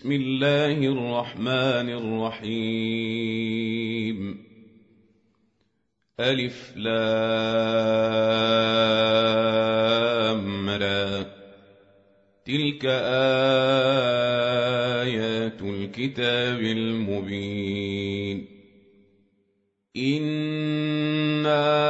بسم الله الرحمن الرحيم. ألف لام را. تلك آيات الكتاب المبين. إِنَّا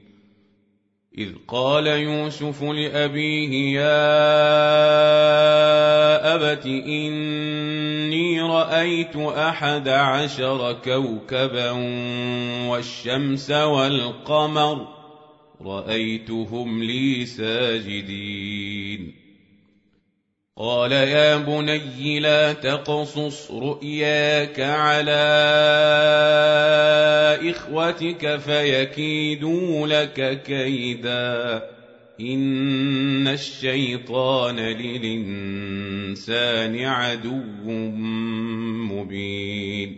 إذ قال يوسف لأبيه يا أبت إني رأيت أحد عشر كوكبا والشمس والقمر رأيتهم لي ساجدين. قال يا بني لا تقصص رؤياك على إخوتك فيكيدوا لك كيدا إن الشيطان للإنسان عدو مبين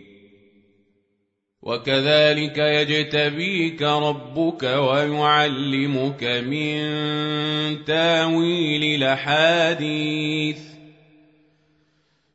وكذلك يجتبيك ربك ويعلمك من تاويل الأحاديث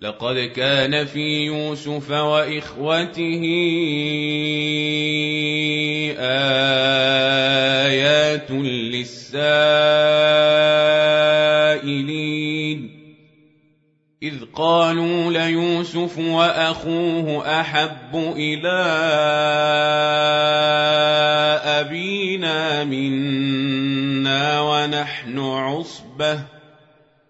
لقد كان في يوسف وإخوته آيات للسائلين. إذ قالوا ليوسف وأخوه أحب إلى أبينا منا ونحن عصبة.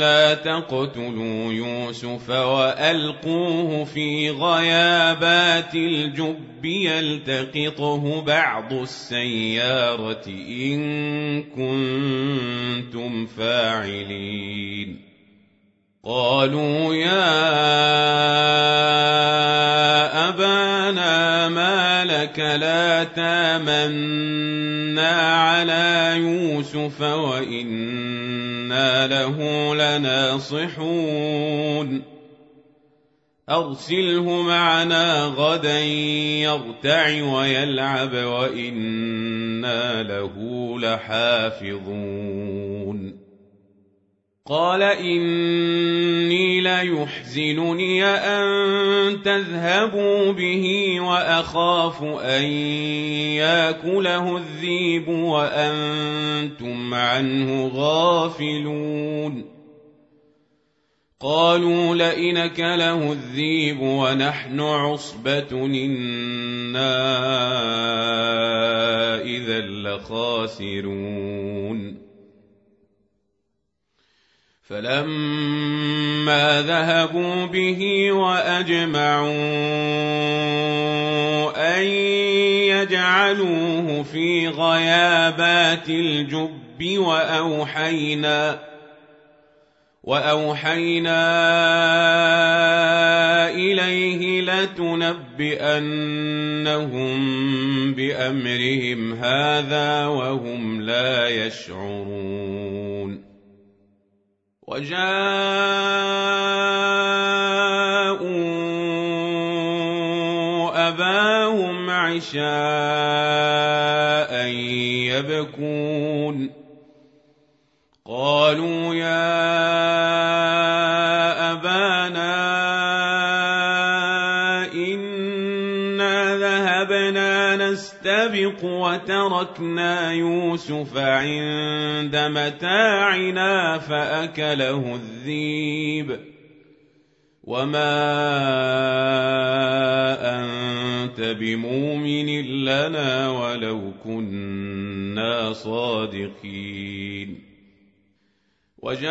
لا تقتلوا يوسف وألقوه في غيابات الجب يلتقطه بعض السيارة إن كنتم فاعلين. قالوا يا أبانا ما لك لا تامنا على يوسف وإنا له لناصحون أرسله معنا غدا يرتع ويلعب وإنا له لحافظون قال إني ليحزنني أن تذهبوا به وأخاف أن ياكله الذيب وأنتم عنه غافلون قالوا لئن كله الذيب ونحن عصبة إنا إذا لخاسرون فلما ذهبوا به وأجمعوا أن يجعلوه في غيابات الجب وأوحينا وأوحينا إليه لتنبئنهم بأمرهم هذا وهم لا يشعرون وجاءوا أباهم عشاء يبكون. قالوا يا نستبق وتركنا يوسف عند متاعنا فأكله الذيب. وما أنت بمؤمن لنا ولو كنا صادقين. وجاءوا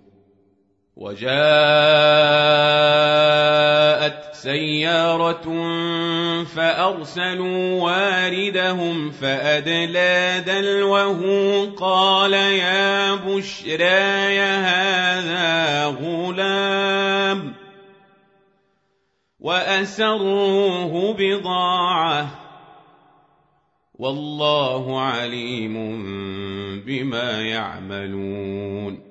وجاءت سيارة فأرسلوا واردهم فأدلى دلوه قال يا بشراي هذا غلام وأسروه بضاعة والله عليم بما يعملون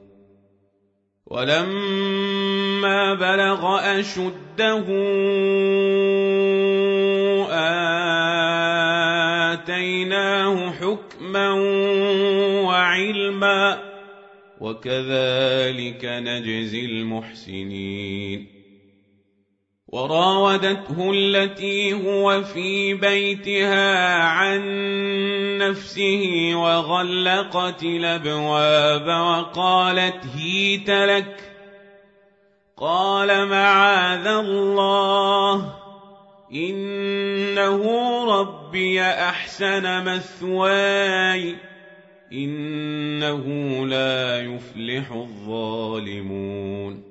ولما بلغ أشده آتيناه حكما وعلما وكذلك نجزي المحسنين. وراودته التي هو في بيتها عن نفسه وغلقت الأبواب وقالت هيت لك. قال معاذ الله إنه ربي أحسن مثواي إنه لا يفلح الظالمون.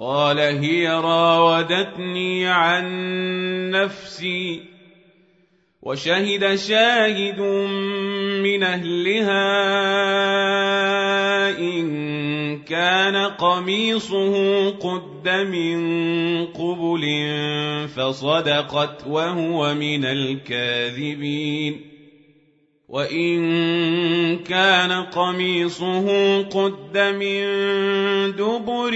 قال هي راودتني عن نفسي وشهد شاهد من أهلها إن كان قميصه قد من قبل فصدقت وهو من الكاذبين وإن كان قميصه قد من دبر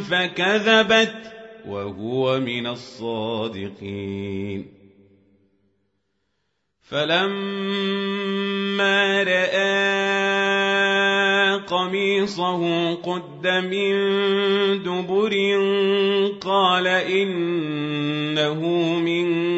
فكذبت وهو من الصادقين. فلما رأى قميصه قد من دبر قال إنه من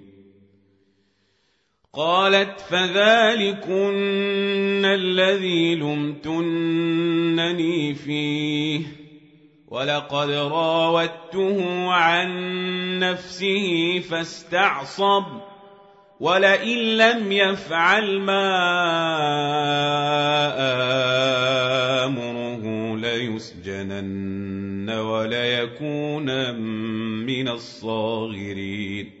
قالت فذلكن الذي لمتنني فيه ولقد راودته عن نفسه فاستعصب ولئن لم يفعل ما آمره ليسجنن وليكون من الصاغرين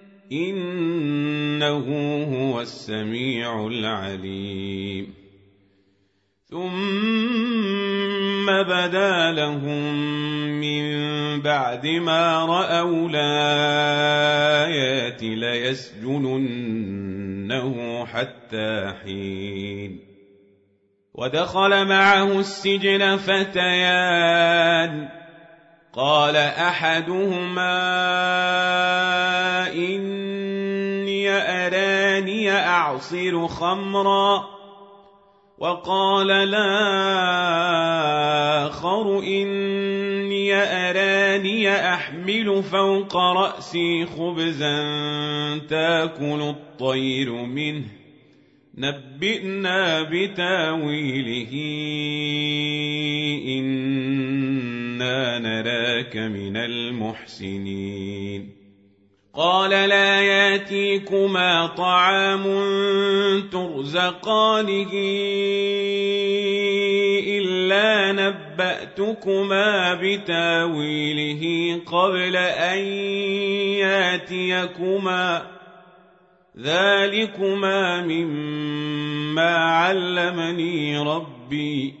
إنه هو السميع العليم. ثم بدا لهم من بعد ما رأوا الآيات ليسجننه حتى حين. ودخل معه السجن فتيان. قال أحدهما إني أراني أعصر خمرًا وقال الآخر إني أراني أحمل فوق رأسي خبزا تأكل الطير منه نبئنا بتاويله نراك من المحسنين. قال لا ياتيكما طعام ترزقانه إلا نبأتكما بتاويله قبل أن ياتيكما. ذلكما مما علمني ربي.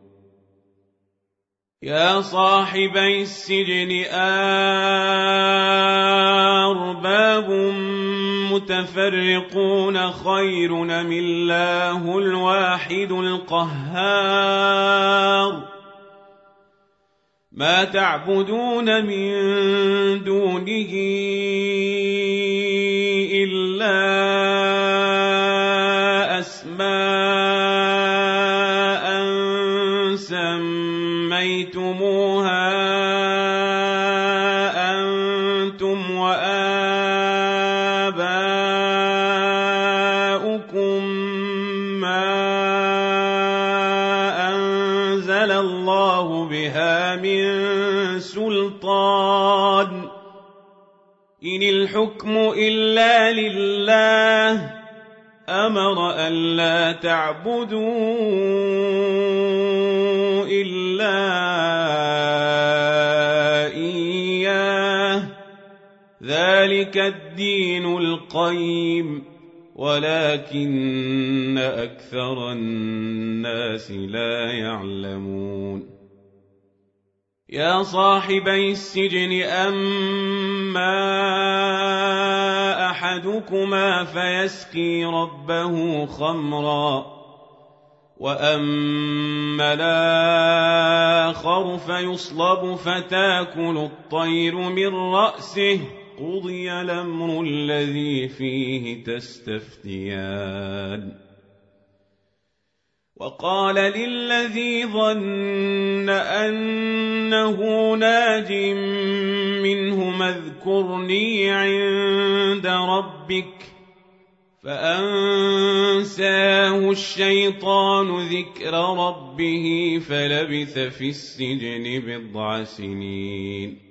يا صاحبي السجن أرباب متفرقون خير من الله الواحد القهار ما تعبدون من دونه إلا بها من سلطان. إن الحكم إلا لله أمر ألا تعبدوا إلا إياه. ذلك الدين القيم ولكن أكثر الناس لا يعلمون. يا صاحبي السجن أما أحدكما فيسقي ربه خمرا وأما الآخر فيصلب فتاكل الطير من رأسه قضي الأمر الذي فيه تستفتيان وقال للذي ظن أنه ناج منه اذكرني عند ربك فأنساه الشيطان ذكر ربه فلبث في السجن بضع سنين.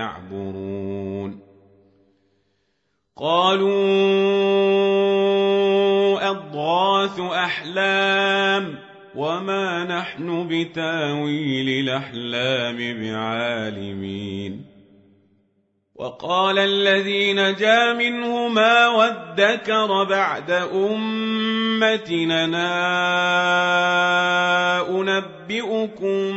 للرؤيا تعبرون قالوا أضغاث أحلام وما نحن بتاويل الأحلام بعالمين. وقال الذي نجا منهما وادكر بعد أمتنا أنبئكم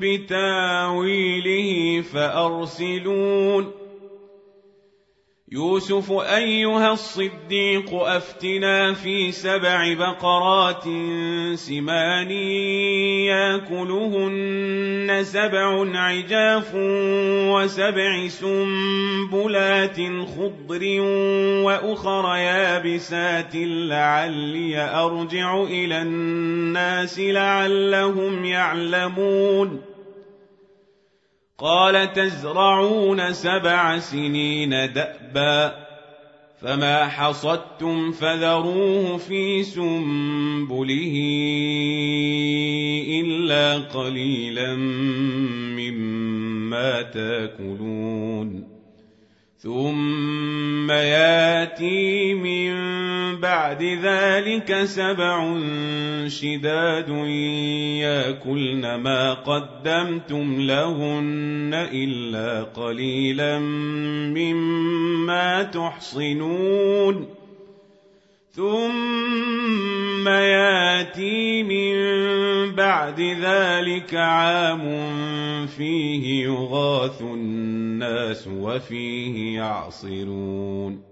بتاويله فأرسلون يوسف أيها الصديق أفتنا في سبع بقرات سمان يأكلهن سبع عجاف وسبع سنبلات خضر وأخر يابسات لعلي أرجع إلى الناس لعلهم يعلمون قال تزرعون سبع سنين دأبا فما حصدتم فذروه في سنبله إلا قليلا مما تاكلون. ثم ياتي من بعد ذلك سبع شداد ياكلن ما قدمتم لهن إلا قليلا مما تحصنون. ثم ياتي من بعد ذلك عام فيه يغاث الناس وفيه يعصرون.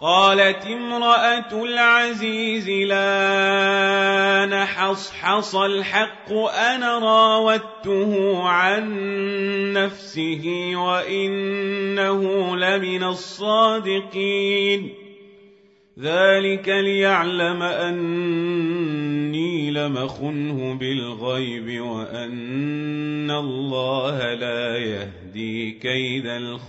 قالت امرأة العزيز لا نحصحص الحق أنا راودته عن نفسه وإنه لمن الصادقين. ذلك ليعلم أني لمخنه بالغيب وأن الله لا يهدي كيد الخائنين.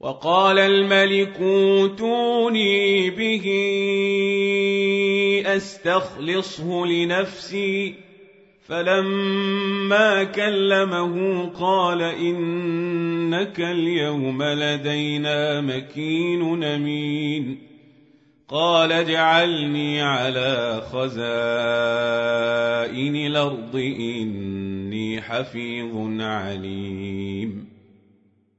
وقال الملك أوتوني به أستخلصه لنفسي. فلما كلمه قال إنك اليوم لدينا مكين أمين. قال اجعلني على خزائن الأرض إني حفيظ عليم.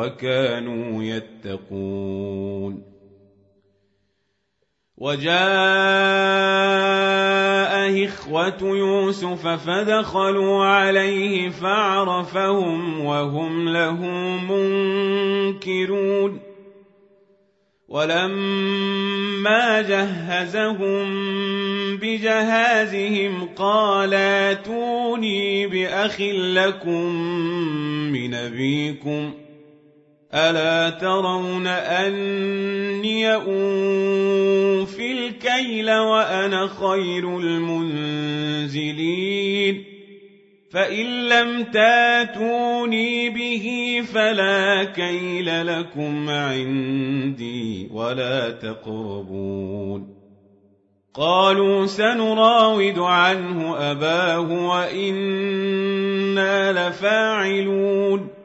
وكانوا يتقون وجاء إخوة يوسف فدخلوا عليه فعرفهم وهم له منكرون ولما جهزهم بجهازهم قال آتوني بأخ لكم من أبيكم الا ترون اني اوفي الكيل وأنا خير المنزلين فإن لم تاتوني به فلا كيل لكم عندي ولا تقربون قالوا سنراود عنه أباه وإنا لفاعلون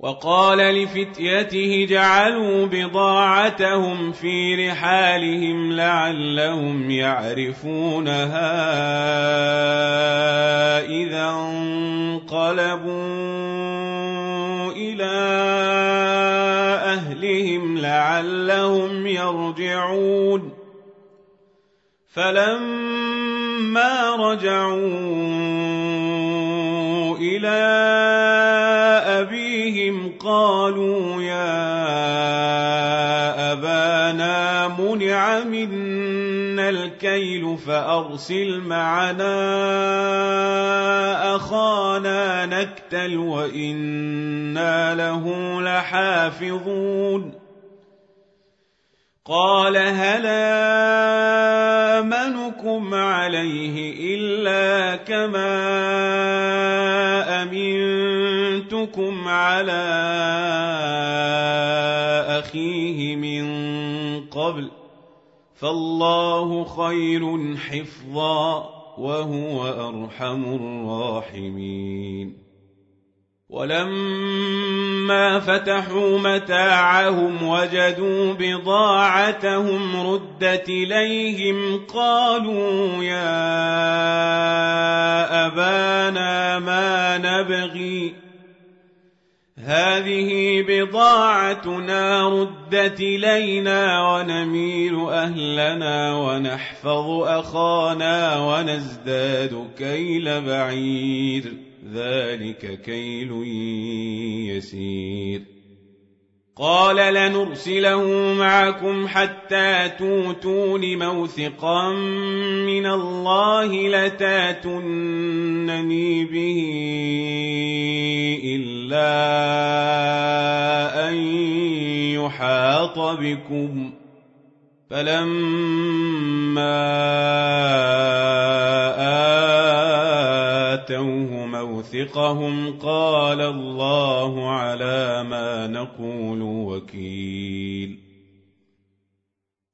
وقال لفتيته جعلوا بضاعتهم في رحالهم لعلهم يعرفونها إذا انقلبوا إلى أهلهم لعلهم يرجعون. فلما رجعوا إلى قالوا يا أبانا منع منا الكيل فأرسل معنا أخانا نكتل وإنا له لحافظون. قال هل آمنكم عليه إلا كما أمنتكم على أخيه من قبل فالله خير حفظا وهو أرحم الراحمين ولما فتحوا متاعهم وجدوا بضاعتهم ردت إليهم قالوا يا أبانا ما نبغي هذه بضاعتنا ردت إلينا ونميل أهلنا ونحفظ أخانا ونزداد كيل بعير. ذلك كيل يسير. قال لنرسله معكم حتى توتون موثقا من الله لتاتونني به إلا أن يحاط بكم فلما آتوه موثقهم قال الله على ما نقول وكيل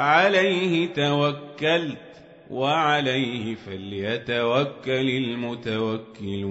عليه توكلت وعليه فليتوكل المتوكلون.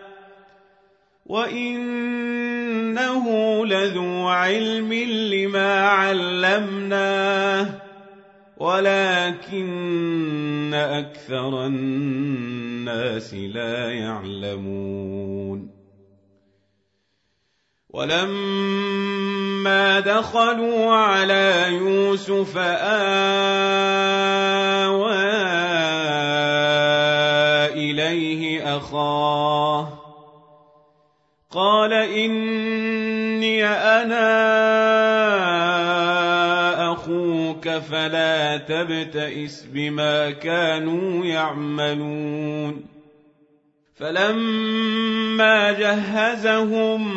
وانه لذو علم لما علمناه ولكن أكثر الناس لا يعلمون. ولما دخلوا على يوسف آوى إليه أخاه قال إني أنا أخوك فلا تبتئس بما كانوا يعملون فلما جهزهم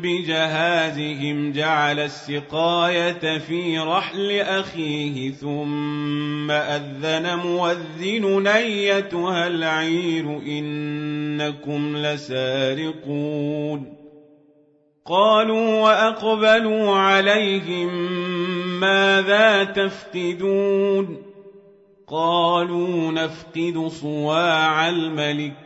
بجهازهم جعل السقاية في رحل أخيه ثم أذن مؤذن أيتها العير إنكم لسارقون. قالوا وأقبلوا عليهم ماذا تفقدون؟ قالوا نفقد صواع الملك.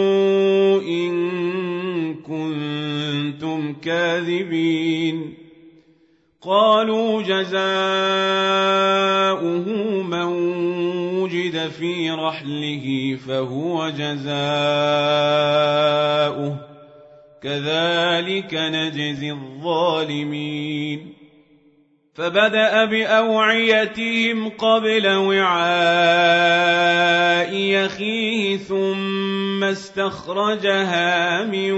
كاذبين قالوا جزاؤه من وجد في رحله فهو جزاؤه. كذلك نجزي الظالمين. فبدأ بأوعيتهم قبل وعاء يخيه ثم استخرجها من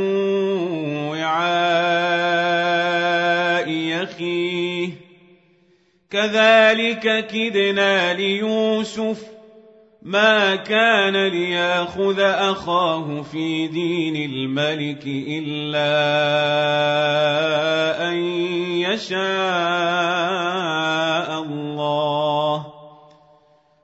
وعاء يخيه. كذلك كدنا ليوسف ما كان ليأخذ أخاه في دين الملك إلا أن يشاء الله.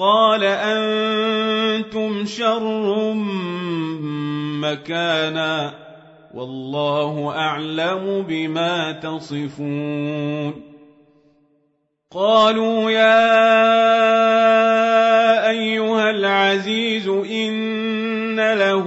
قال أنتم شر مكانا والله أعلم بما تصفون. قالوا يا أيها العزيز إن له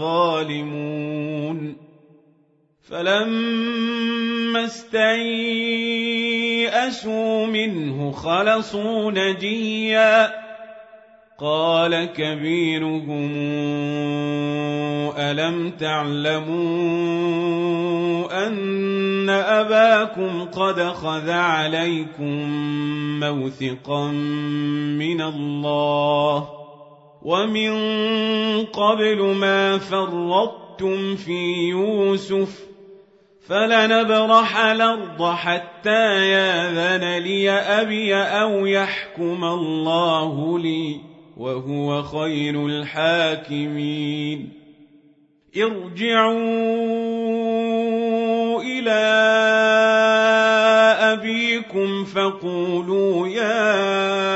ظالمون. فلما استيئسوا منه خلصوا نجيا. قال كبيرهم ألم تعلموا أن أباكم قد خذ عليكم موثقا من الله؟ ومن قبل ما فرطتم في يوسف فلنبرح الأرض حتى ياذن لي أبي أو يحكم الله لي وهو خير الحاكمين. ارجعوا إلى أبيكم فقولوا يا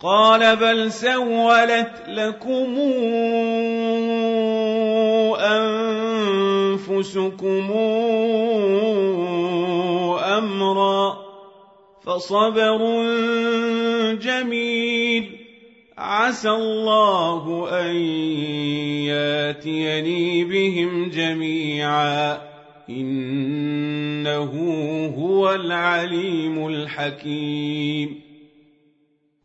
قال بل سولت لكم أنفسكم أمرا فصبر جميل عسى الله أن ياتيني بهم جميعا إنه هو العليم الحكيم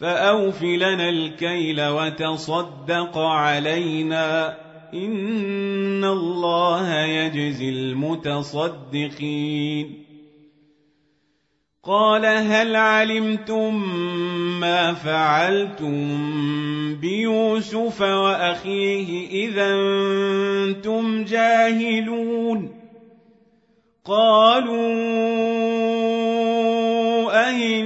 فأوف لنا الكيل وتصدق علينا إن الله يجزي المتصدقين قال هل علمتم ما فعلتم بيوسف وأخيه إذا أنتم جاهلون قالوا أئن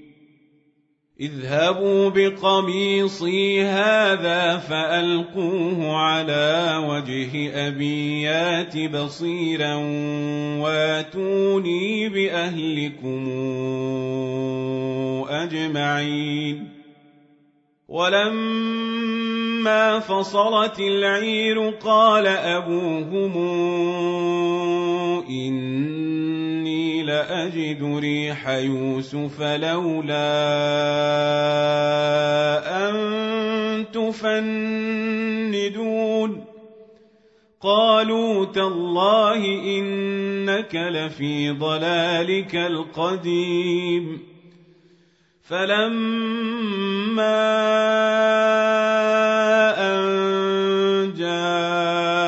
اذهبوا بقميصي هذا فألقوه على وجه أبيات بصيرا واتوني بأهلكم أجمعين. ولما فصلت العير قال أبوهم إني لأجد ريح يوسف لولا أن تفندون. قالوا تالله إنك لفي ضلالك القديم. فلما أن جاء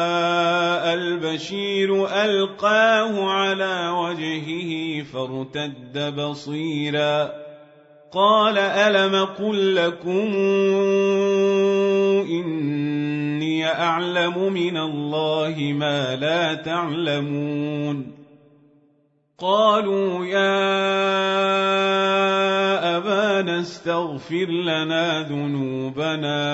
البشير ألقاه على وجهه فارتد بصيرا. قال ألم قل لكم إني أعلم من الله ما لا تعلمون. قالوا يا أبانا استغفر لنا ذنوبنا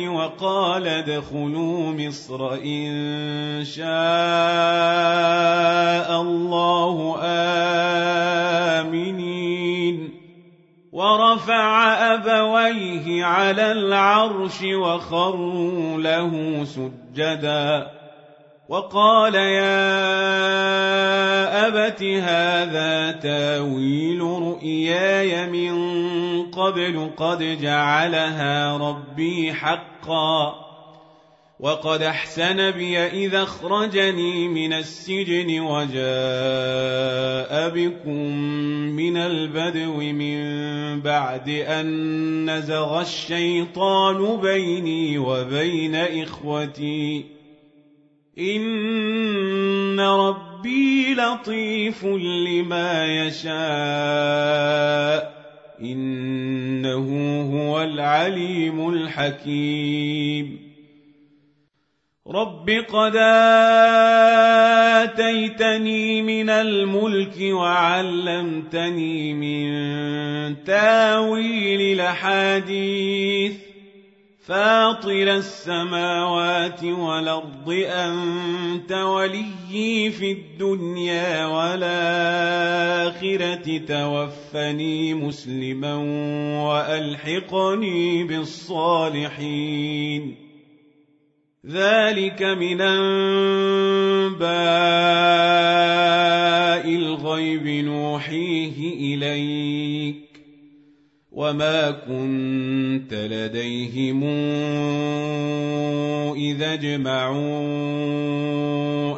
وقال ادخلوا مصر إن شاء الله آمنين. ورفع أبويه على العرش وخروا له سجداً. وقال يا أبت هذا تاويل رؤياي من قبل قد جعلها ربي حقا وقد أحسن بي إذا أخرجني من السجن وجاء بكم من البدو من بعد أن نزغ الشيطان بيني وبين إخوتي. إن ربي لطيف لما يشاء. إنه هو العليم الحكيم. رب قد آتيتني من الملك وعلمتني من تاويل الأحاديث. فاطر السماوات والأرض أنت وليي في الدنيا والآخرة. توفني مسلما وألحقني بالصالحين. ذلك من أنباء الغيب نوحيه إليك. وما كنت لديهم إذا اجمعوا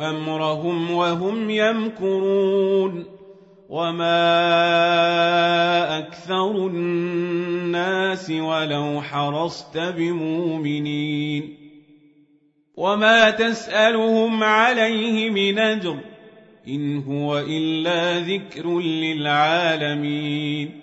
أمرهم وهم يمكرون وما أكثر الناس ولو حرصت بمؤمنين وما تسألهم عليه من أجر إن هو إلا ذكر للعالمين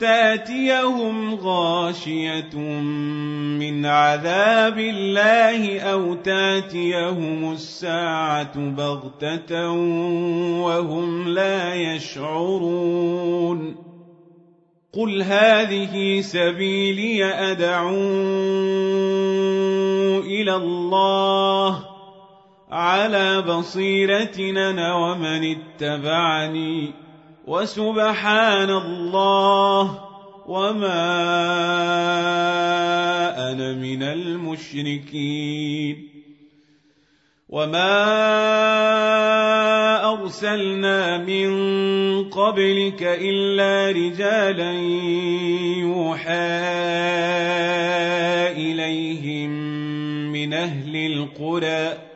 تاتيهم غاشية من عذاب الله أو تاتيهم الساعة بغتة وهم لا يشعرون. قل هذه سبيلي أدعو إلى الله على بصيرتنا ومن اتبعني. وسبحان الله وما أنا من المشركين وما أرسلنا من قبلك إلا رجالا يوحى إليهم من أهل القرى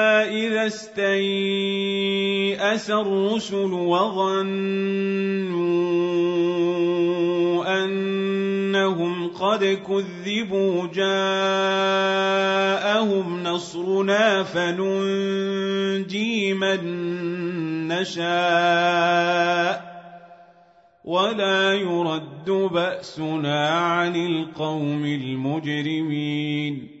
إذا استيأس الرسل وظنوا أنهم قد كذبوا جاءهم نصرنا فننجي من نشاء ولا يرد بأسنا عن القوم المجرمين